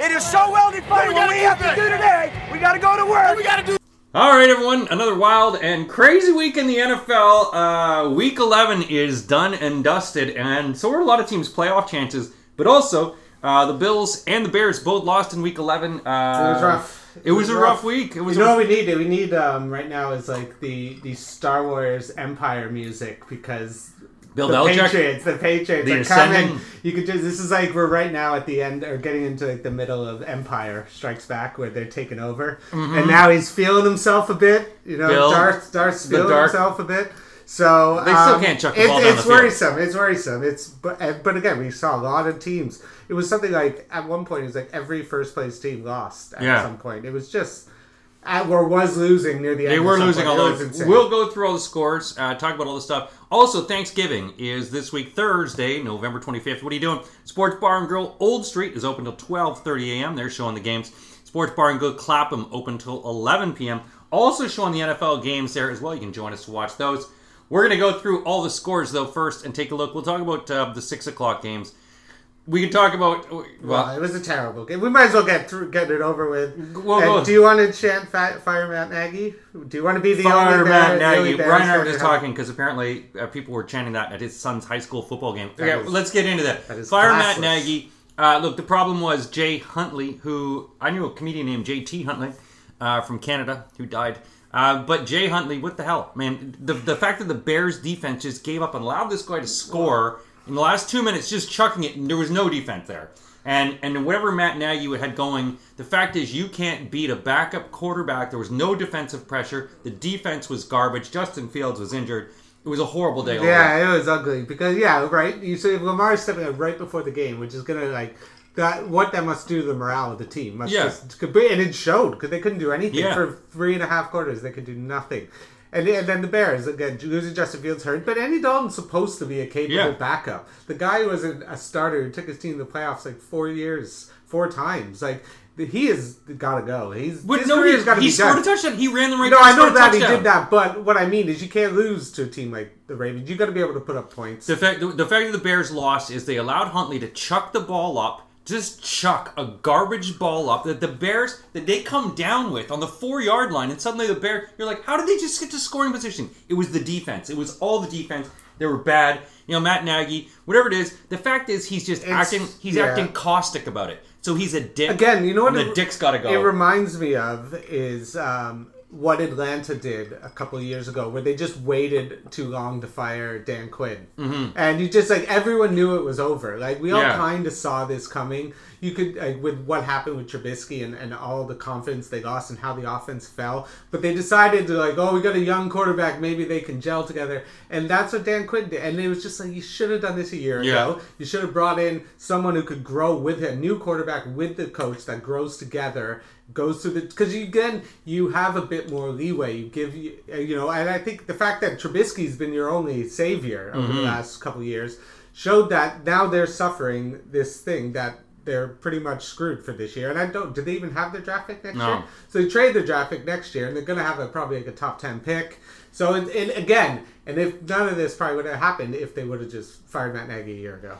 It is so well defined. What we have to do today, we got to go to work. We got to do. All right, everyone. Another wild and crazy week in the NFL. Uh, week 11 is done and dusted, and so are a lot of teams' playoff chances. But also, uh, the Bills and the Bears both lost in week 11. Uh, it was rough. It, was, a rough week. It was. You a- know what we need? We need um, right now is like the the Star Wars Empire music because Bill the Belichick? Patriots, the Patriots The are coming. You could just this is like we're right now at the end or getting into like the middle of Empire Strikes Back where they're taking over, and now he's feeling himself a bit. You know, Mm-hmm. Bill, Darth Darth's feeling dark- himself a bit. So They still um, can't chuck the it's, ball down It's the field. worrisome. It's worrisome. It's but uh, but again, we saw a lot of teams. It was something like at one point it was like every first place team lost at Yeah. some point. It was just or was losing near the end. They were losing point. all those. insane. We'll go through all the scores, uh, talk about all the stuff. Also, Thanksgiving is this week, Thursday, November 25th. What are you doing? Sports Bar and Grill Old Street is open till 12:30 a.m. They're showing the games. Sports Bar and Grill Clapham open till 11 p.m. Also showing the NFL games there as well. You can join us to watch those. We're going to go through all the scores though first and take a look. We'll talk about uh, the six o'clock games. We can talk about well, Well, it was a terrible game. We might as well get through, get it over with. Well, And do you want to chant fi- Fire Matt Nagy? Do you want to be the Fire only Matt Bear- the only Nagy. Brian and I were just talking because apparently uh, people were chanting that at his son's high school football game. That Okay, is- let's get into that. that Fire Matt. Nagy. Uh, look, the problem was Jay Huntley, who I knew a comedian named J.T. Huntley uh, from Canada who died. Uh, but Jay Huntley, what the hell, man? The the fact that the Bears defense just gave up and allowed this guy to score in the last two minutes, just chucking it, and there was no defense there. And and whatever Matt Nagy had going, the fact is you can't beat a backup quarterback. There was no defensive pressure. The defense was garbage. Justin Fields was injured. It was a horrible day. Yeah, it was ugly because yeah, right. You see Lamar stepping out right before the game, which is gonna like that. What that must do to the morale of the team. Must Yeah. just, could be- and it showed because they couldn't do anything Yeah. for three and a half quarters. They could do nothing. And, and then the Bears again losing Justin Fields hurt, but Andy Dalton's supposed to be a capable Yeah. backup. The guy who was a, a starter who took his team to the playoffs like four years, four times. Like he has got to go. He's But his no, career's he, got to he be scored done. a touchdown. He ran the right. No, I know that he did that, but what I mean is you can't lose to a team like the Ravens. You got to be able to put up points. The fact, the, the fact that the Bears lost is they allowed Huntley to chuck the ball up, just chuck a garbage ball up that the Bears that they come down with on the four yard line, and suddenly the Bear, you're like, how did they just get to scoring position? It was the defense. It was all the defense. They were bad. You know, Matt Nagy, whatever it is. The fact is, he's just It's- acting. He's yeah. acting caustic about it. So he's a dick. Again, you know what? The it- dick's got to go. It reminds me of is um, what Atlanta did a couple of years ago, where they just waited too long to fire Dan Quinn, mm-hmm. and you just like everyone knew it was over. Like we all Yeah. kind of saw this coming. You could like, with what happened with Trubisky and, and all the confidence they lost and how the offense fell, but they decided to like, oh, we got a young quarterback, maybe they can gel together, and that's what Dan Quinn did. And it was just like you should have done this a year Yeah. ago. You should have brought in someone who could grow with a new quarterback with the coach that grows together, goes through the because you again you have a bit more leeway. You give you you know, and I think the fact that Trubisky's been your only savior over Mm-hmm. the last couple of years showed that now they're suffering this thing that. They're pretty much screwed for this year, and I don't. Do they even have their draft pick next No. year? So they trade their draft pick next year, and they're going to have a probably like a top ten pick. So and, and again, and if none of this probably would have happened if they would have just fired Matt Nagy a year ago.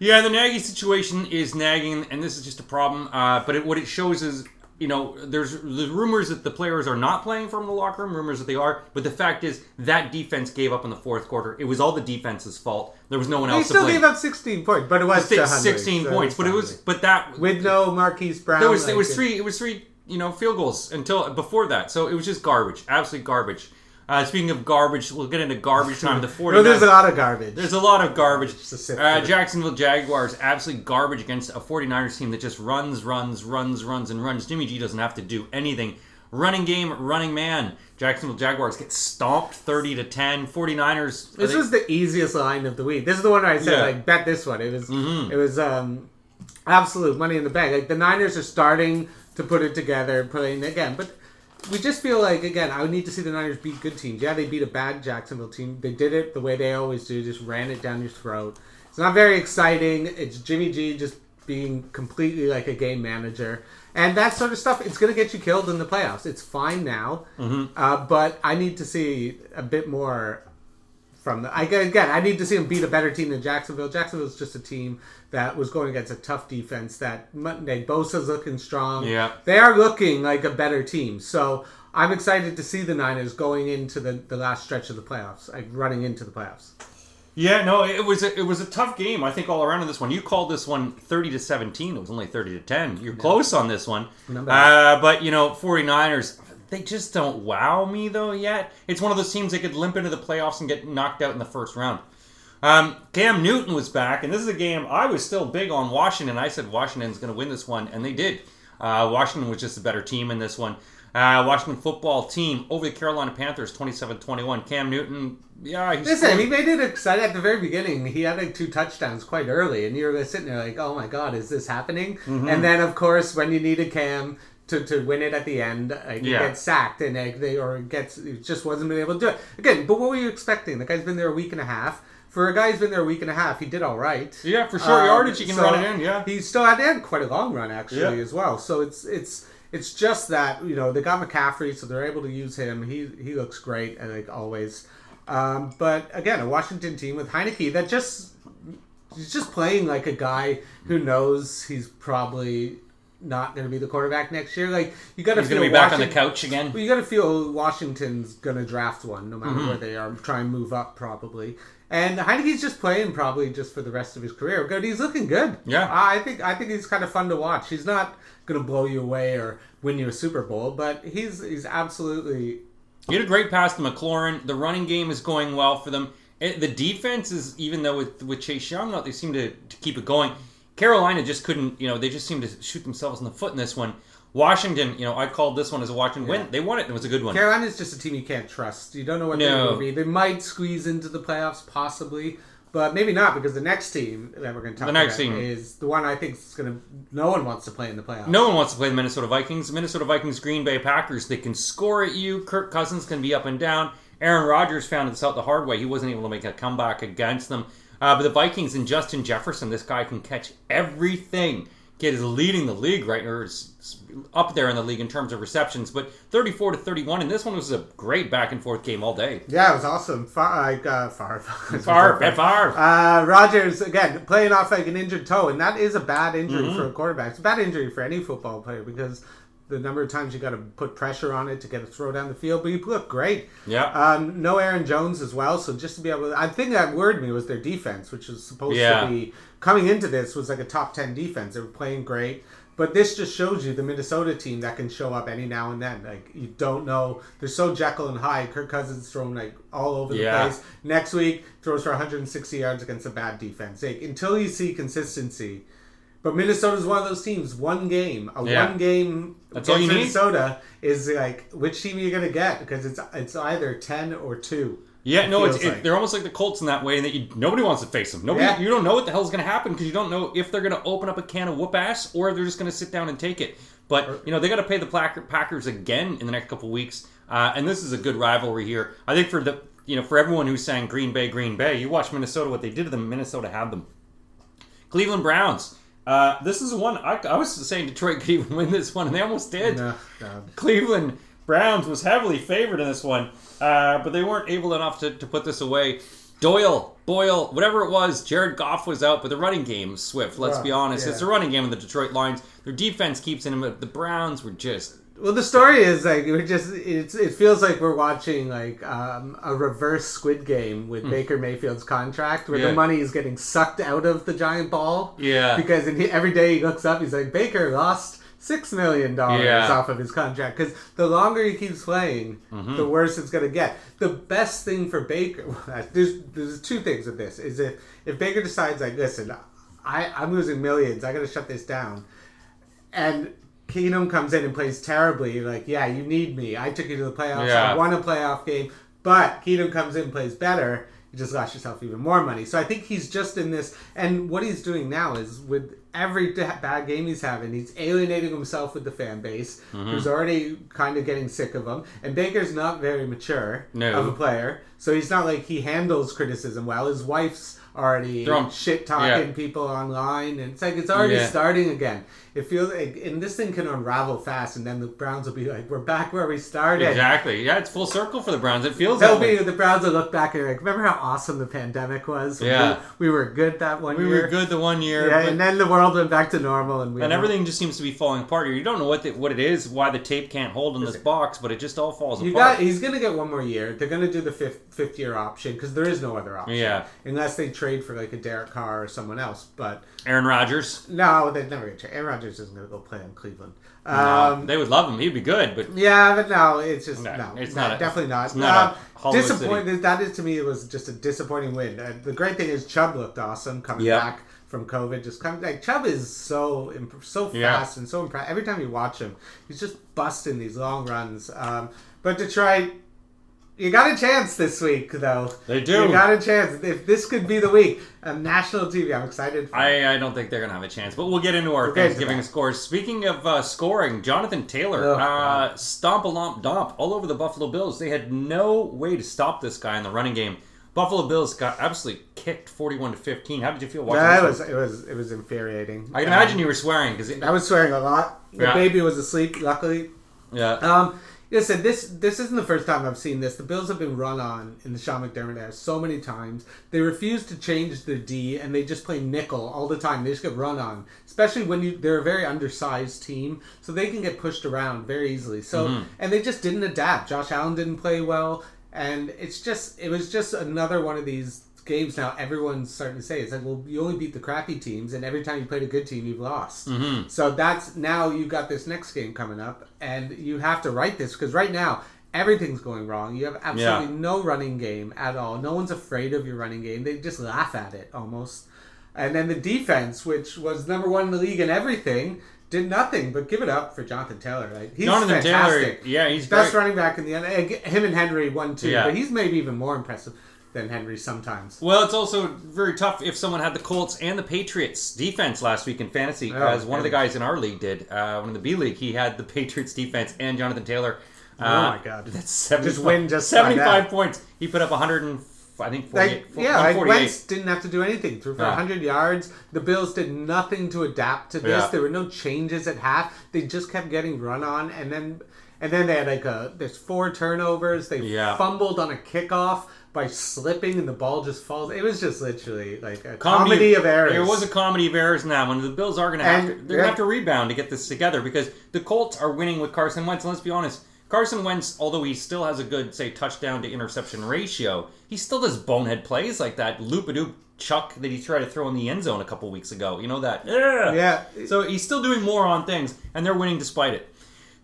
Yeah, the Nagy situation is nagging, and this is just a problem. Uh, but it, what it shows is, you know, there's there's rumors that the players are not playing from the locker room, rumors that they are. But the fact is, that defense gave up in the fourth quarter. It was all the defense's fault. There was no one They else to still blame. gave up 16 points, but it was Six- 16 so points, but it was, but that with no Marquise Brown. there was it like, was three it was three you know field goals until before that. So it was just garbage, absolute garbage. Uh, speaking of garbage, we'll get into garbage time. The 49 No, there's a lot of garbage. there's a lot of garbage. Uh. Jacksonville Jaguars absolutely garbage against a 49ers team that just runs, runs, runs, runs, and runs. Jimmy G doesn't have to do anything. Running game, running man. Jacksonville Jaguars get stomped 30 to 10. 49ers. This they- was the easiest line of the week. This is the one where I said Yeah. like bet this one. It was Mhm. it was um absolute money in the bank. Like the Niners are starting to put it together, playing again, but we just feel like again I would need to see the Niners beat good teams. Yeah, they beat a bad Jacksonville team. They did it the way they always do, just ran it down your throat. It's not very exciting. It's Jimmy G just being completely like a game manager. And that sort of stuff, it's going to get you killed in the playoffs. It's fine now, uh, but I need to see a bit more from the. I again, I need to see them beat a better team than Jacksonville. Jacksonville's just a team that was going against a tough defense. That Monday Bosa's looking strong. Yeah. they are looking like a better team. So I'm excited to see the Niners going into the, the last stretch of the playoffs, like running into the playoffs. Yeah, no, it was a, it was a tough game. I think all around in this one. You called this one 30 to 17. It was only 30 to 10. You're close on this one. Uh, but you know, 49ers they just don't wow me though yet. It's one of those teams that could limp into the playoffs and get knocked out in the first round. Um, Cam Newton was back, and this is a game I was still big on Washington. I said Washington's going to win this one, and they did. Uh, Washington was just a better team in this one. Uh, Washington football team over the Carolina Panthers 27-21. Cam Newton, yeah, he's Listen, scored- he made it exciting at the very beginning. He had like two touchdowns quite early, and you were sitting there like, "Oh my god, is this happening?" Mm-hmm. And then, of course, when you needed Cam to, to win it at the end, like, he Yeah. gets sacked, and like, they or gets just wasn't been able to do it again. But what were you expecting? The guy's been there a week and a half. For a guy who's been there a week and a half, he did all right. Yeah, for sure. Um, Yardage, he can so run it in, yeah. he still had, quite a long run actually Yeah. as well. So it's it's it's just that you know they got McCaffrey, so they're able to use him. He he looks great, and like always. Um, but again, a Washington team with Heinicke that just he's just playing like a guy who knows he's probably not going to be the quarterback next year. Like you got to feel going to be back on the couch again. well, you got to feel Washington's going to draft one, no matter Mm-hmm. where they are, try and move up probably. And Heinicke's just playing probably just for the rest of his career. Good, he's looking good. Yeah. I think I think he's kind of fun to watch. He's not going to blow you away or win you a Super Bowl, but he's he's absolutely He had a great pass to McLaurin. The running game is going well for them. It, the defense is, even though with, with Chase Young out, they seem to, to keep it going. Carolina just couldn't, you know, they just seemed to shoot themselves in the foot in this one. Washington, you know, I called this one as a Washington win. They won it. and It was a good one. Carolina's just a team you can't trust. You don't know what No. they're going to be. They might squeeze into the playoffs, possibly, but maybe not because the next team that we're going to talk The next about team. is the one I think is going to. No one wants to play in the playoffs. No one wants to play the Minnesota Vikings. Minnesota Vikings, Green Bay Packers. They can score at you. Kirk Cousins can be up and down. Aaron Rodgers found this out the hard way. He wasn't able to make a comeback against them. Uh, but the Vikings and Justin Jefferson, this guy can catch everything. Kid is leading the league right now. It's up there in the league in terms of receptions. But 34 to 31, and this one was a great back and forth game all day. Yeah, it was awesome. Far, like, uh, far, Favre, Favre. Uh, Rodgers again playing off like an injured toe, and that is a bad injury Mm-hmm. for a quarterback. It's a bad injury for any football player because the number of times you got to put pressure on it to get a throw down the field. But you look great. Yeah. Um, no Aaron Jones as well, so just to be able, to, I think that worried me was their defense, which was supposed Yeah. to be coming into this was like a top ten defense. They were playing great. But this just shows you the Minnesota team that can show up any now and then. Like you don't know, they're so Jekyll and Hyde. Kirk Cousins thrown like all over the Yeah. place. Next week throws for 160 yards against a bad defense. Like, until you see consistency, but Minnesota's one of those teams. One game, a Yeah. one game That's all you need. Minnesota is like which team are you gonna get because it's it's either 10 or two. Yeah, no, it's, feels it, they're almost like the Colts in that way, that you, nobody wants to face them. Nobody, Yeah. you don't know what the hell's going to happen because you don't know if they're going to open up a can of whoop ass or if they're just going to sit down and take it. But you know they got to pay the Packers again in the next couple weeks, uh, and this is a good rivalry here. I think for the you know for everyone who's saying Green Bay, Green Bay, you watch Minnesota what they did to them. Minnesota had them. Cleveland Browns. Uh, this is one I, I was saying Detroit could even win this one, and they almost did. No, no. Cleveland Browns was heavily favored in this one, uh, but they weren't able enough to, to put this away. Doyle, Boyle, whatever it was, Jared Goff was out, but the running game was swift. Let's Well, be honest, yeah. it's a running game of the Detroit Lions. Their defense keeps in them, but the Browns were just Well, the story is like we're just it's it feels like we're watching like um, a reverse Squid Game with Baker Mayfield's contract, where. Yeah. the money is getting sucked out of the giant ball. Yeah. because every day he looks up, he's like Baker lost six million dollars Yeah. off of his contract because the longer he keeps playing, Mm-hmm. the worse it's gonna get. The best thing for Baker, there's there's two things with this is if if Baker decides like listen, I I'm losing millions, I gotta shut this down and Keenum comes in and plays terribly, you're like, yeah, you need me. I took you to the playoffs. Yeah. I won a playoff game. But Keenum comes in and plays better. You just lost yourself even more money. So I think he's just in this. And what he's doing now is with every bad game he's having, he's alienating himself with the fan base, Mm-hmm. who's already kind of getting sick of him. And Baker's not very mature No. of a player. So he's not like he handles criticism well. His wife's already shit talking yeah. people online. And it's like it's already Yeah. starting again. It feels like, and this thing can unravel fast, and then the Browns will be like, "We're back where we started." Exactly. Yeah, it's full circle for the Browns. It feels They'll be the Browns will look back and be like, "Remember how awesome the pandemic was? Yeah. we, we were good that one year. We year. were good the one year, Yeah, and then the world went back to normal, and we and everything just seems to be falling apart here. You don't know what the, what it is, why the tape can't hold in this box, but it just all falls You apart. got. He's gonna get one more year. They're gonna do the fifth fifth year option because there is no other option. Yeah. unless they trade for like a Derek Carr or someone else. But Aaron Rodgers. no, they're never gonna trade. Aaron Rodgers isn't gonna go play in Cleveland. No, Um, they would love him. He'd be good, but Yeah, but no, it's just No, no. it's no, not a- definitely not. it's not a Um, Hollywood disappointed. That is to me, it was just a disappointing win. Uh, the great thing is Chubb looked awesome coming Yeah. back from COVID. Just coming like Chubb is so imp- so Yeah. fast and so impressive. Every time you watch him, he's just busting these long runs. Um, but Detroit. You got a chance this week, though. They do. You got a chance. If this could be the week, a national TV, I'm excited. For I, I don't think they're going to have a chance. But we'll get into our We'll Thanksgiving scores. Speaking of uh, scoring, Jonathan Taylor, Oh, uh, stomp a lomp domp all over the Buffalo Bills. They had no way to stop this guy in the running game. Buffalo Bills got absolutely kicked 41 to 15. How did you feel watching that this was it was it was infuriating. I can Um, imagine you were swearing because I was swearing a lot. The Yeah. baby was asleep, luckily. yeah. Um, listen, this this isn't the first time I've seen this. The Bills have been run on in the Sean McDermott era so many times. They refuse to change their D, and they just play nickel all the time. They just get run on, especially when you they're a very undersized team, so they can get pushed around very easily. So, Mm-hmm. and they just didn't adapt. Josh Allen didn't play well, and it's just it was just another one of these games now everyone's starting to say it's like well you only beat the crappy teams and every time you played a good team you've lost Mm-hmm. so that's now you've got this next game coming up, and you have to write this because right now everything's going wrong. You have absolutely no running game at all. No one's afraid of your running game. They just laugh at it almost. And then the defense, which was number one in the league in everything, did nothing but give it up for Jonathan Taylor. Like he's Jonathan fantastic. Taylor, yeah, he's best great. running back in the end. Him and Henry won too, Yeah. but he's maybe even more impressive than Henry sometimes. Well, it's also very tough if someone had the Colts and the Patriots defense last week in fantasy, Oh, as one of the guys in our league did. Uh, one in the B League, he had the Patriots defense and Jonathan Taylor. Uh, Oh my God. That's 75, Just win just 75 that. points. He put up 100 and, I think, 48. Like, yeah, like 148. Wentz didn't have to do anything. Threw for Yeah. 100 yards. The Bills did nothing to adapt to this. Yeah. There were no changes at half. They just kept getting run on, and then and then they had like a there's four turnovers. They Yeah. fumbled on a kickoff by slipping, and the ball just falls. It was just literally like a comedy, of errors. There was a comedy of errors in that one. The Bills are going to have to. They're going to have to rebound to get this together because the Colts are winning with Carson Wentz. And let's be honest, Carson Wentz, although he still has a good, say, touchdown to interception ratio, he still does bonehead plays like that loop a doop chuck that he tried to throw in the end zone a couple weeks ago. You know that? Yeah. Yeah. So he's still doing more on things, and they're winning despite it.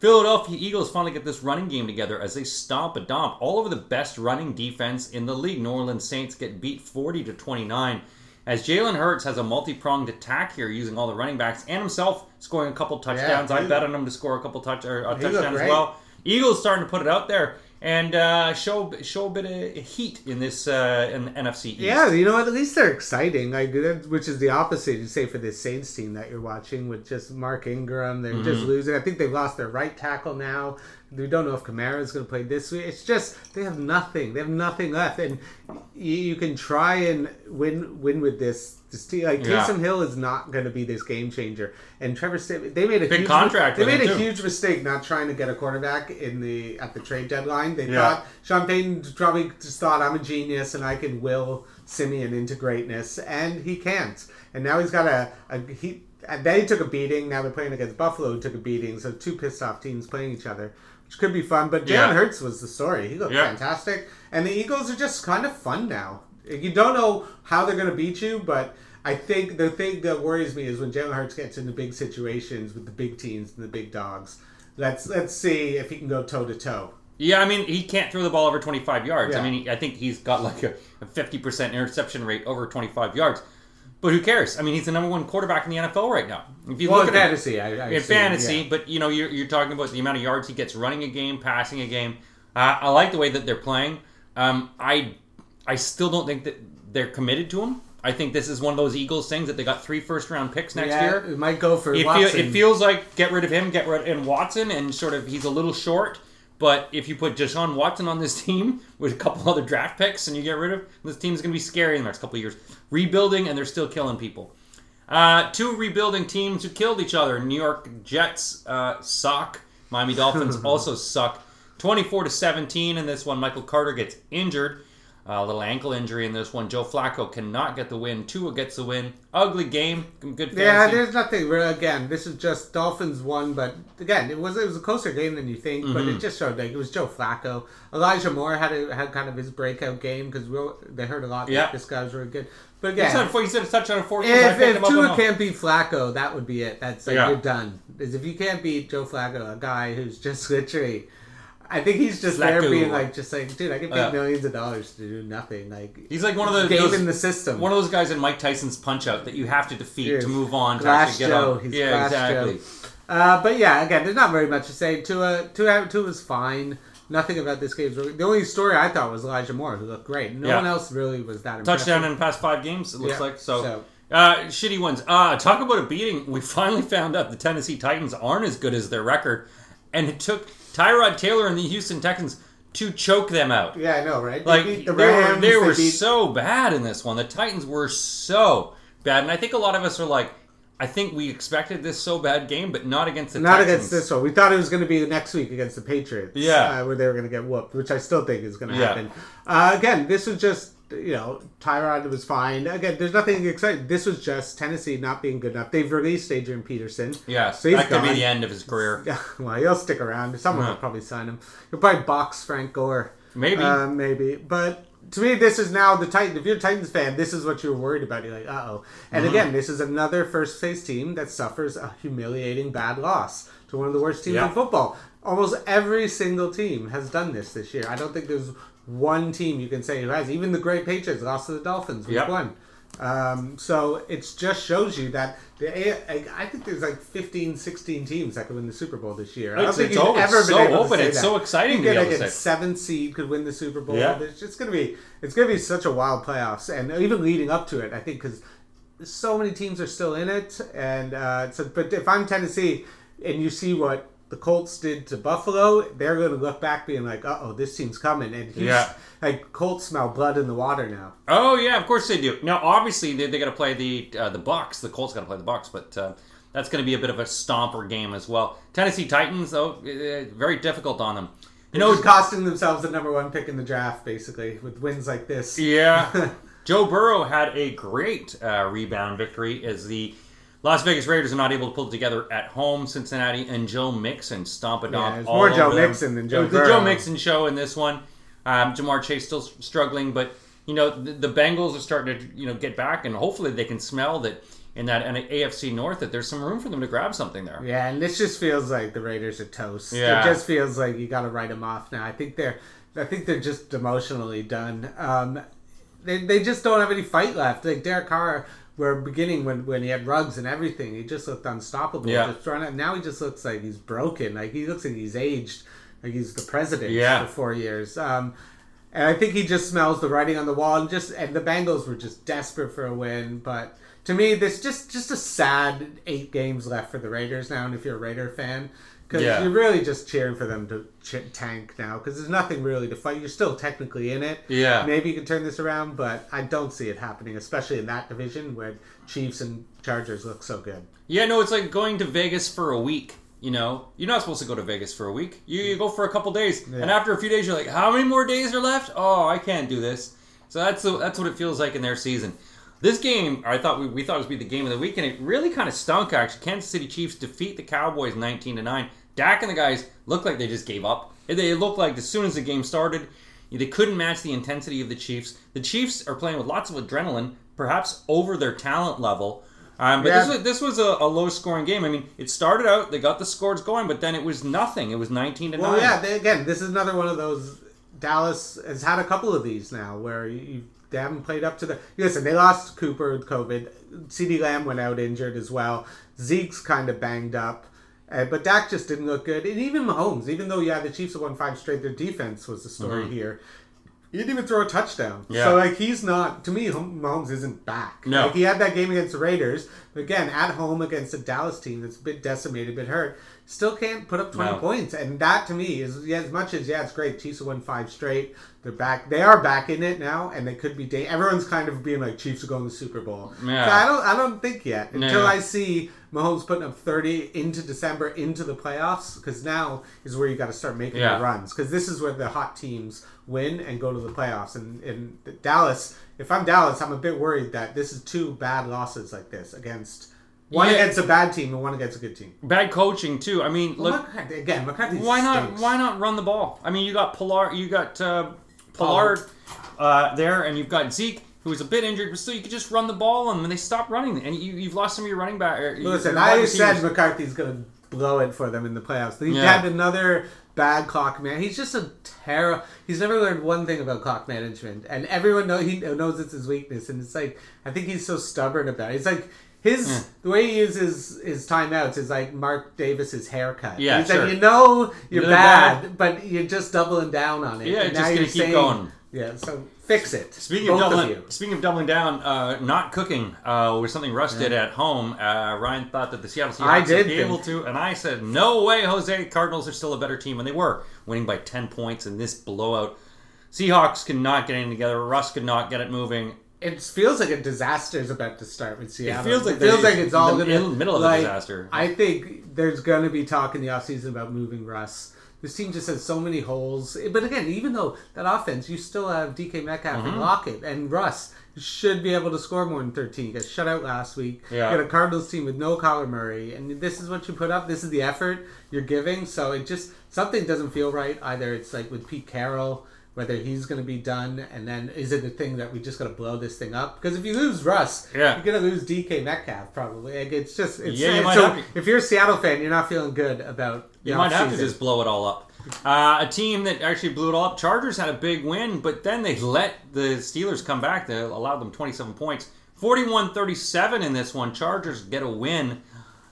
Philadelphia Eagles finally get this running game together as they stomp a domp all over the best running defense in the league. New Orleans Saints get beat 40 to 29. As Jalen Hurts has a multi-pronged attack here, using all the running backs and himself scoring a couple touchdowns. I bet on him to score a couple touch or uh, a touchdown as well. Eagles starting to put it out there and uh, show show a bit of heat in this uh, in the NFC East. Yeah, you know? At least they're exciting. Like, which is the opposite you say for this Saints team that you're watching with just Mark Ingram. They're just Mm-hmm. losing. I think they've lost their right tackle now. We don't know if Kamara is going to play this week. It's just they have nothing. They have nothing left, and you, you can try and win win with this. This team, like Yeah. Taysom Hill, is not going to be this game changer. And Trevor, they made a Big huge contract They made a too. huge mistake not trying to get a quarterback in the at the trade deadline. They Yeah. thought Sean Payton probably just thought I'm a genius and I can will Siemian into greatness, and he can't. And now he's got a, a he. They took a beating. Now they're playing against Buffalo, who took a beating. So two pissed off teams playing each other, which could be fun. But Jalen Yeah. Hurts was the story. He looked Yeah. fantastic, and the Eagles are just kind of fun now. You don't know how they're going to beat you, but I think the thing that worries me is when Jalen Hurts gets into big situations with the big teams and the big dogs. Let's let's see if he can go toe to toe. Yeah, I mean, he can't throw the ball over 25 yards. I mean, I think he's got like a, a 50% interception rate over 25 yards. But who cares? I mean, he's the number one quarterback in the NFL right now. If you Well, look at him- fantasy, I, I in see, fantasy, yeah. but you know, you're, you're talking about the amount of yards he gets running a game, passing a game. Uh, I like the way that they're playing. Um, I I still don't think that they're committed to him. I think this is one of those Eagles things that they got three first round picks next yeah, year. it might go for It, feel, it feels like get rid of him, get rid and Watson, and sort of he's a little short. But if you put Deshaun Watson on this team with a couple other draft picks and you get rid of this team's going to be scary in the next couple of years. Rebuilding and they're still killing people. Uh, two rebuilding teams who killed each other. New York Jets uh, suck. Miami Dolphins also suck. 24 to 17 in this one. Michael Carter gets injured. A little ankle injury in this one. Joe Flacco cannot get the win. Tua gets the win. Ugly game. Good fantasy. Yeah, there's nothing. Again, this is just Dolphins won, but again, it was it was a closer game than you think. But Mm-hmm. it just showed like it was Joe Flacco. Elijah Moore had a, had kind of his breakout game because they heard a lot Yeah. that this guy was really good. But again, He said, he said a touchdown in four. If, if Tua can't beat Flacco, that would be it. That's like Yeah. you're done. Is if you can't beat Joe Flacco, a guy who's just literally. I think he's just there Flacco. being like, just like, dude, I get paid Yeah. millions of dollars to do nothing. Like, He's like one of the game in the system. One of those guys in Mike Tyson's Punch Out that you have to defeat to move on to Glass actually get Joe. on. He's yeah, exactly. Uh, but yeah, again, there's not very much to say. Tua, Tua, Tua was fine. Nothing about this game. The only story I thought was Elijah Moore, who looked great. No Yeah. one else really was that impressive. Touchdown in the past five games. It looks Yeah, like so. so- Uh, shitty ones. Uh, talk about a beating. We finally found out the Tennessee Titans aren't as good as their record, and it took Tyrod Taylor and the Houston Texans to choke them out. Yeah, I know, right? They Like beat they the Rams, were, they were beat- so bad in this one. The Titans were so bad, and I think a lot of us are like, I think we expected this so bad game, but not against the Titans. Not Texans. against this one. We thought it was going to be next week against the Patriots. Yeah. uh, where they were going to get whooped, which I still think is going to Yeah. happen. Uh, again, this was just you know Tyrod was fine. Again, there's nothing exciting. This was just Tennessee not being good enough. They've released Adrian Peterson. Yeah, so he's that could be the end of his career. Yeah, well, he'll stick around. Someone Yeah. will probably sign him. He'll probably box Frank Gore. Maybe. Uh, maybe. But to me, this is now the Titan. If you're a Titans fan, this is what you're worried about. You're like, uh oh. And Mm-hmm. again, this is another first place team that suffers a humiliating bad loss to one of the worst teams Yeah. in football. Almost every single team has done this this year. I don't think there's one team you can say who has. Even the great Patriots lost to the Dolphins week Yep. one. Um, so it just shows you that the I think there's like 15, 16 teams that could win the Super Bowl this year. I don't It's- think it's you've ever so been able open. to say It's that. so exciting You to get like a seventh seed could win the Super Bowl. Yeah. It's just gonna be it's gonna be such a wild playoffs, and even leading up to it, I think because so many teams are still in it, and uh, so. But if I'm Tennessee, and you see what the Colts did to Buffalo, they're gonna look back being like, "Uh oh, this team's coming," and he's, Yeah. like Colts smell blood in the water now. Oh yeah, of course they do. Now, obviously they, they got to play the uh, the Bucks. The Colts got to play the Bucks, but uh, that's going to be a bit of a stomper game as well. Tennessee Titans, though, uh, very difficult on them. You know, costing themselves the number one pick in the draft, basically, with wins like this. yeah. Joe Burrow had a great uh, rebound victory as the Las Vegas Raiders are not able to pull it together at home. Cincinnati and Joe Mixon stomp a Yeah, it's more Joe. Mixon than It Joe the. Joe Mixon show in this one. Um, Ja'Marr Chase still struggling, but you know the, the Bengals are starting to you know get back, and hopefully they can smell that in that AFC North that there's some room for them to grab something there. Yeah, and this just feels like the Raiders are toast. Yeah. It just feels like you got to write them off now. I think they're, I think they're just emotionally done. Um, they, they just don't have any fight left. Like Derek Carr, where beginning when when he had Ruggs and everything, he just looked unstoppable. Yeah. Just running. Now he just looks like he's broken. Like he looks like he's aged. Like he's the president Yeah. for four years. Um, and I think he just smells the writing on the wall. And just and the Bengals were just desperate for a win, but. To me, this just just a sad eight games left for the Raiders now. And if you're a Raider fan, because Yeah. you're really just cheering for them to ch- tank now, because there's nothing really to fight. You're still technically in it. Yeah. Maybe you can turn this around, but I don't see it happening, especially in that division where Chiefs and Chargers look so good. Yeah, no, it's like going to Vegas for a week. You know, you're not supposed to go to Vegas for a week. You, you go for a couple days, and after a few days, you're like, "How many more days are left? Oh, I can't do this." So that's the, that's what it feels like in their season. This game, I thought we, we thought it was be the game of the week, and it really kind of stunk. Actually, Kansas City Chiefs defeat the Cowboys 19 to nine. Dak and the guys looked like they just gave up. They looked like as soon as the game started, they couldn't match the intensity of the Chiefs. The Chiefs are playing with lots of adrenaline, perhaps over their talent level. Um, but this was this was a, a low scoring game. I mean, it started out they got the scores going, but then it was nothing. It was 19 to Well, nine. yeah. They, again, this is another one of those. Dallas has had a couple of these now where you, you they haven't played up to the. Listen, they lost Cooper with COVID. CeeDee Lamb went out injured as well. Zeke's kind of banged up. Uh, but Dak just didn't look good. And even Mahomes, even though, yeah, the Chiefs have won five straight, their defense was the story here. He didn't even throw a touchdown. Yeah. So, like, he's not, to me, Mahomes isn't back. No. Like, he had that game against the Raiders, again at home against a Dallas team that's a bit decimated, a bit hurt, still can't put up twenty No. points, and that to me is yeah, as much as yeah, it's great. Chiefs have won five straight. They're back. They are back in it now, and they could be. Da- everyone's kind of being like Chiefs are going to the Super Bowl. Yeah. So I don't. I don't think yet until No. I see Mahomes putting up thirty into December into the playoffs, because now is where you got to start making Yeah. the runs, because this is where the hot teams win and go to the playoffs. And in Dallas, if I'm Dallas, I'm a bit worried that this is two bad losses like this against one Yeah. against a bad team and one against a good team. Bad coaching too. I mean, Well, look, McCarthy, again, McCarthy why not? stinks. Why not run the ball? I mean, you got Pilar, you got uh, Pollard uh, there, and you've got Zeke, who is a bit injured, but still, you could just run the ball, and when they stop running, and you, you've lost some of your running back. Listen, your I said. McCarthy's going to blow it for them in the playoffs. He Yeah. had another bad clock man. He's just a terror. He's never learned one thing about clock management, and everyone know he knows it's his weakness. And it's like I think he's so stubborn about it. It's like. His hmm. the way he uses his timeouts is like Mark Davis's haircut. Yeah, He's sure. like, you know you're You're bad, bad. but you're just doubling down on it. Yeah, And just gonna keep saying- going. Yeah, so fix it. Speaking Both of doubling, you. speaking of doubling down, uh, not cooking uh, was something Russ did at home. Uh, Ryan thought that the Seattle Seahawks I did would be think- able to, and I said, "No way, Jose! Cardinals are still a better team," and they were winning by ten points in this blowout. Seahawks could not get anything together. Russ could not get it moving. It feels like a disaster is about to start with Seattle. feels like it feels like it's all in the going to middle- middle of a like, disaster. I think there's going to be talk in the offseason about moving Russ. This team just has so many holes. But again, even though that offense, you still have DK Metcalf Mm-hmm. and Lockett and Russ should be able to score more than 13. You got shut out last week. Yeah. You got a Cardinals team with no Kyler Murray, and this is what you put up. This is the effort you're giving. So it just something doesn't feel right. Either it's like with Pete Carroll, whether he's going to be done, and then is it the thing that we just got to blow this thing up? Because if you lose Russ, Yeah. you're going to lose DK Metcalf probably. Like it's just it's Yeah, you so if you're a Seattle fan, you're not feeling good about. You might have to just blow it all up. Uh, a team that actually blew it all up. Chargers had a big win, but then they let the Steelers come back. They allowed them 27 points. 41-37 in this one. Chargers get a win.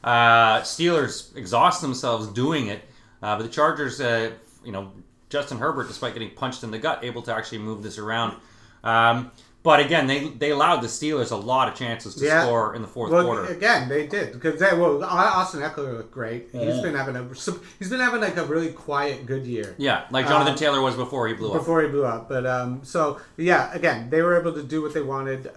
Uh, Steelers exhaust themselves doing it. Uh, but the Chargers, uh, you know, Justin Herbert, despite getting punched in the gut, able to actually move this around. Um, but again, they they allowed the Steelers a lot of chances to Yeah. score in the fourth Well, quarter. again, they did because they, well, Austin Ekeler looked great. He's Yeah. been having a he's been having like a really quiet, good year. yeah, like Jonathan Um, Taylor was before he blew up. before he blew up. But um, so yeah, again, they were able to do what they wanted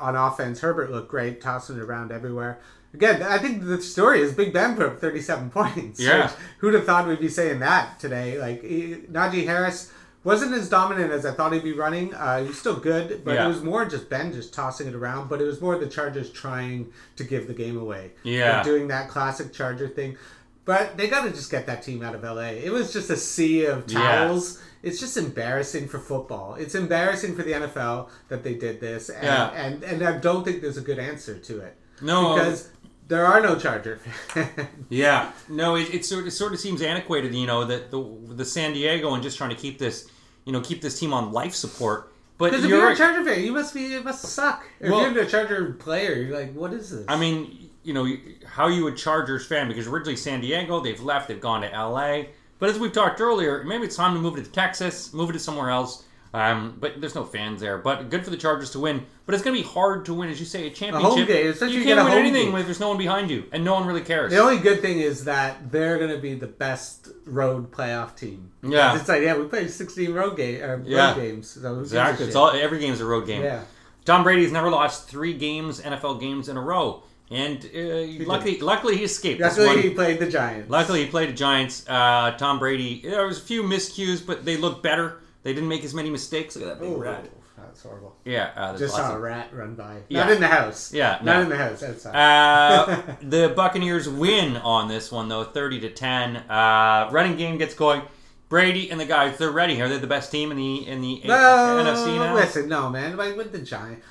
on offense. Herbert looked great, tossing it around everywhere. Again, I think the story is Big Ben put up 37 points. Yeah. Who'd have thought we'd be saying that today? Like he, Najee Harris wasn't as dominant as I thought he'd be running. Uh, he was still good, but Yeah. it was more just Ben just tossing it around. But it was more the Chargers trying to give the game away. Yeah. They're doing that classic Charger thing. But they got to just get that team out of LA. It was just a sea of Yeah. towels. It's just embarrassing for football. It's embarrassing for the NFL that they did this, and Yeah. and, and I don't think there's a good answer to it No, because there are no Charger fans. Yeah, no, it, it sort of it sort of seems antiquated, you know, that the the San Diego and just trying to keep this, you know, keep this team on life support. But if you're a. Charger fan, you must be it must suck. If Well- you're a Charger player, you're like, what is this? I mean, you know, how you a Chargers fan because originally San Diego, they've left, they've gone to LA. But as we've talked earlier, maybe it's time to move it to Texas, move it to somewhere else. Um, but there's no fans there. But good for the Chargers to win. But it's going to be hard to win, as you say, a championship. game, especially you if can't a win home anything game. if there's no one behind you, and no one really cares. the only good thing is that they're going to be the best road playoff team. Yeah. it's like yeah, we played 16 road game uh, Yeah. road games. So a exactly. It's all every game's a road game. yeah. Tom Brady's never lost three games, NFL games in a row, and uh, luckily, luckily he escaped. this Luckily, he played the Giants. Luckily, he played the Giants. Uh, Tom Brady. There was a few miscues, but they looked better. They didn't make as many mistakes. Look at that big Ooh, rat. that's horrible. Yeah, uh, Just saw a rat run by. Yeah. Not in the house. Yeah, Not no. in the house. Outside. Uh, the Buccaneers win on this one though, thirty to ten. Uh, running game gets going. Brady and the guys, they're ready. Are they the best team in the in the no, NFC now? listen, no, man. Like with the Giants,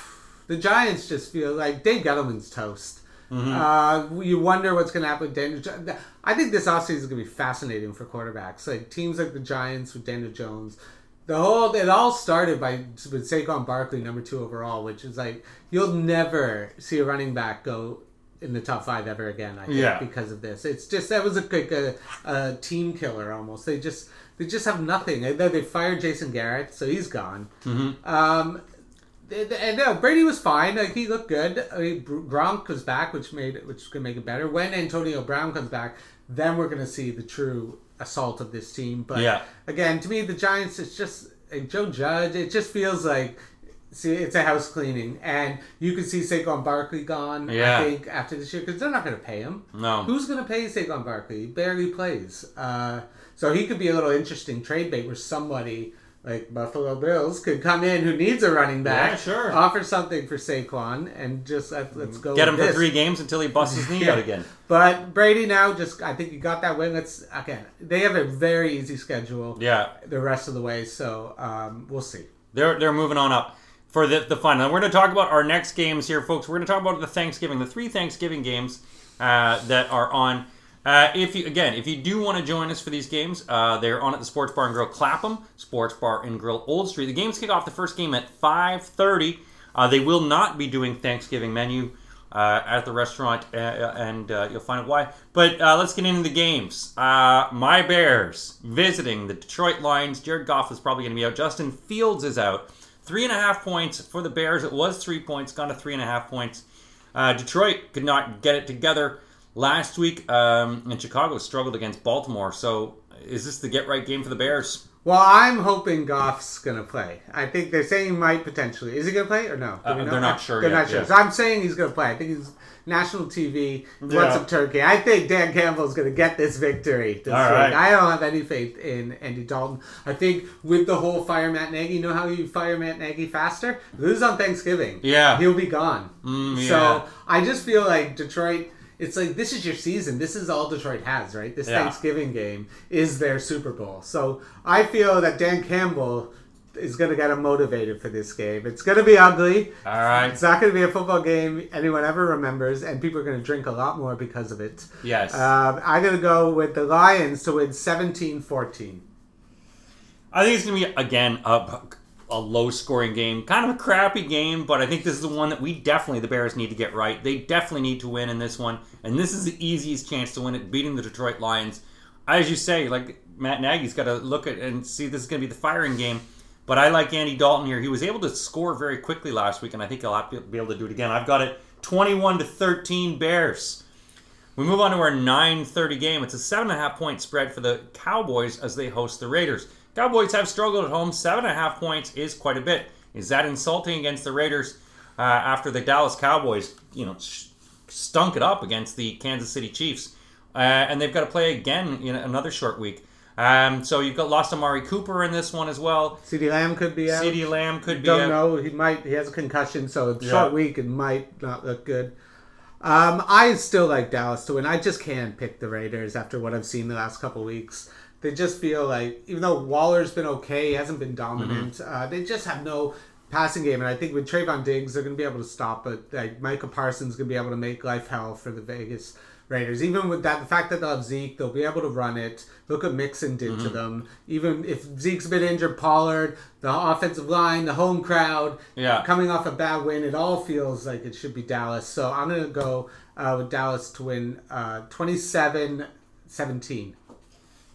the Giants just feel like Dave Gettleman's toast. Mm-hmm. Uh, you wonder what's going to happen with Daniel. I think this offseason is going to be fascinating for quarterbacks. Like teams like the Giants with Daniel Jones. The whole it all started by with Saquon Barkley, number two overall, which is like you'll never see a running back go in the top five ever again. I think Yeah. because of this. It's just that was a like a, a team killer almost. They just they just have nothing. They, they fired Jason Garrett, so he's gone. Mm-hmm. Um, And, no, Brady was fine. Like he looked good. I mean, Gronk was back, which made it, which could make it better. When Antonio Brown comes back, then we're going to see the true assault of this team. But Yeah. again, to me, the Giants, it's just like Joe Judge. It just feels like. See, it's a house cleaning, and you can see Saquon Barkley gone. Yeah. I think after this year because they're not going to pay him. No. Who's going to pay Saquon Barkley? He barely plays. Uh, so he could be a little interesting trade bait where somebody like Buffalo Bills could come in who needs a running back, Yeah, sure. offer something for Saquon, and just let, let's go. Get with him for this. three games until he busts his knee Yeah. out again. But Brady now just I think he got that win. Let's again they have a very easy schedule. Yeah, The rest of the way, so um, we'll see. they're they're moving on up for the the fun. Now we're going to talk about our next games here, folks. We're going to talk about the Thanksgiving, the three Thanksgiving games uh, that are on. Uh, if you again, if you do want to join us for these games, uh, they're on at the Sports Bar and Grill Clapham, Sports Bar and Grill Old Street. The games kick off the first game at five thirty. Uh, they will not be doing Thanksgiving menu uh, at the restaurant, uh, and uh, you'll find out why. But let's get into the games. My Bears visiting the Detroit Lions. Jared Goff is probably going to be out. Justin Fields is out. Three and a half points for the Bears. It was three points, gone to three and a half points. Detroit could not get it together last week, um, and Chicago struggled against Baltimore. So, is this the get right game for the Bears? Well, I'm hoping Goff's gonna play. I think they're saying he might potentially. Is he gonna play or no? Uh, they're not sure They're yet, not sure. yeah. So I'm saying he's gonna play. I think he's national TV. He Yeah. wants some turkey. I think Dan Campbell's gonna get this victory. This All week. right. I don't have any faith in Andy Dalton. I think with the whole fire Matt Nagy, you know how you fire Matt Nagy faster? Lose on Thanksgiving. Yeah. he'll be gone. Mm, yeah. So I just feel like Detroit. It's like this is your season. This is all Detroit has, right? This Yeah. Thanksgiving game is their Super Bowl. So I feel that Dan Campbell is going to get him motivated for this game. It's going to be ugly. All right. It's not going to be a football game anyone ever remembers, and people are going to drink a lot more because of it. Yes. Um, I'm going to go with the Lions to win 17 14. I think it's going to be, again, a, a low scoring game. Kind of a crappy game, but I think this is the one that we definitely, the Bears, need to get right. They definitely need to win in this one. And this is the easiest chance to win it, beating the Detroit Lions. As you say, like Matt Nagy's got to look at and see this is going to be the firing game. But I like Andy Dalton here. He was able to score very quickly last week, and I think he'll be able to do it again. I've got it 21 to 13 Bears. We move on to our 9:30 game. It's a seven and a half point spread for the Cowboys as they host the Raiders. Cowboys have struggled at home. Seven and a half points is quite a bit. Is that insulting against the Raiders uh, after the Dallas Cowboys, you know, sh- stunk it up against the Kansas City Chiefs, uh, and they've got to play again in another short week. Um, so you've got lost Amari Cooper in this one as well. CeeDee Lamb could be out. CeeDee Lamb could be Don't out. know. He might. He has a concussion, so Yeah. short week. It might not look good. Um, I still like Dallas to win. I just can't pick the Raiders after what I've seen the last couple weeks. They just feel like, even though Waller's been okay, he hasn't been dominant. Mm-hmm. Uh, they just have no passing game, and I think with Trevon Diggs, they're going to be able to stop it. Like Micah Parsons going to be able to make life hell for the Vegas Raiders. Even with that, the fact that they'll have Zeke, they'll be able to run it. Look what Mixon did Mm-hmm. to them. Even if Zeke's been injured, Pollard, the offensive line, the home crowd, Yeah. coming off a bad win, it all feels like it should be Dallas. So I'm going to go uh, with Dallas to win uh, 27 17.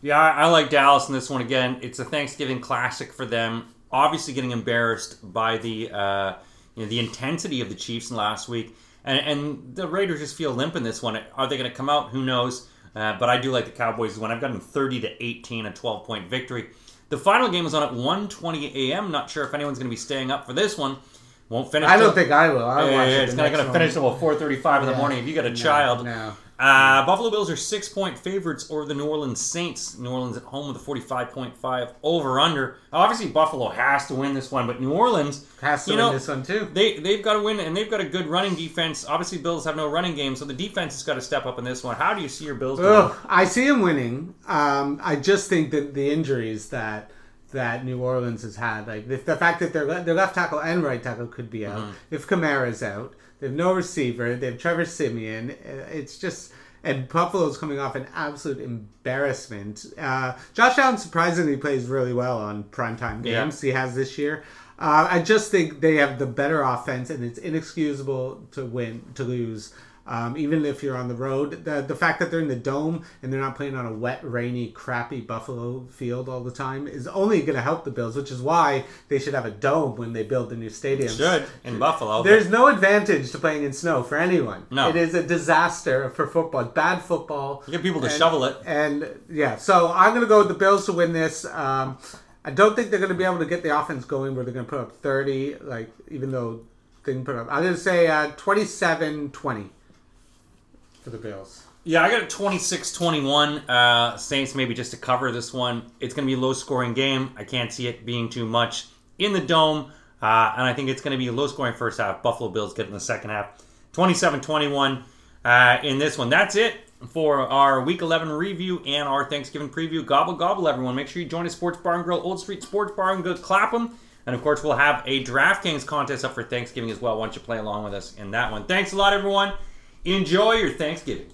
Yeah, I I like Dallas in this one again. It's a Thanksgiving classic for them. Obviously, getting embarrassed by the uh, you know the intensity of the Chiefs in last week, and, and the Raiders just feel limp in this one. Are they going to come out? Who knows? Uh, but I do like the Cowboys one. I've got them thirty to eighteen, a twelve point victory. The final game is on at 1.20 a.m. Not sure if anyone's going to be staying up for this one. Won't finish. I don't till- think I will. I'll Yeah, watch yeah, it it's not going to finish until 4:35 in the morning. If you got a No, child, no. Uh, Buffalo Bills are six point favorites over the New Orleans Saints. New Orleans at home with a 45.5 over under. Obviously, Buffalo has to win this one, but New Orleans Has to win know, this one too. They they've got to win, and they've got a good running defense. Obviously, Bills have no running game, so the defense has got to step up in this one. How do you see your Bills? Ugh, I see them winning. Um, I just think that the injuries that that New Orleans has had, like the, the fact that their their left tackle and right tackle could be out. If Kamara's out, they have no receiver. They have Trevor Siemian. Uh, It's just. And Buffalo's coming off an absolute embarrassment. Uh, Josh Allen surprisingly plays really well on primetime Yeah. games. He has this year. Uh, I just think they have the better offense, and it's inexcusable to win to lose Um, even if you're on the road, the the fact that they're in the dome and they're not playing on a wet, rainy, crappy Buffalo field all the time is only going to help the Bills, which is why they should have a dome when they build the new stadium. Should in Buffalo. There's no advantage to playing in snow for anyone. No. It is a disaster for football. Bad football. You get people to And- shovel it. And yeah, so I'm going to go with the Bills to win this. Um, I don't think they're going to be able to get the offense going where they're going to put up 30, like, even though they can put up. I'm going to say uh, 27 20 for the Bills. Yeah, I got a 26-21. Uh, Saints maybe just to cover this one. It's going to be a low-scoring game. I can't see it being too much in the dome, uh, and I think it's going to be a low-scoring first half. Buffalo Bills get in the second half. 27-21 uh, in this one. That's it for our Week 11 review and our Thanksgiving preview. Gobble gobble, everyone! Make sure you join us, Sports Bar and Grill, Old Street Sports Bar and Grill, Clapham. And of course, we'll have a DraftKings contest up for Thanksgiving as well. Once you play along with us in that one. Thanks a lot, everyone. Enjoy your Thanksgiving.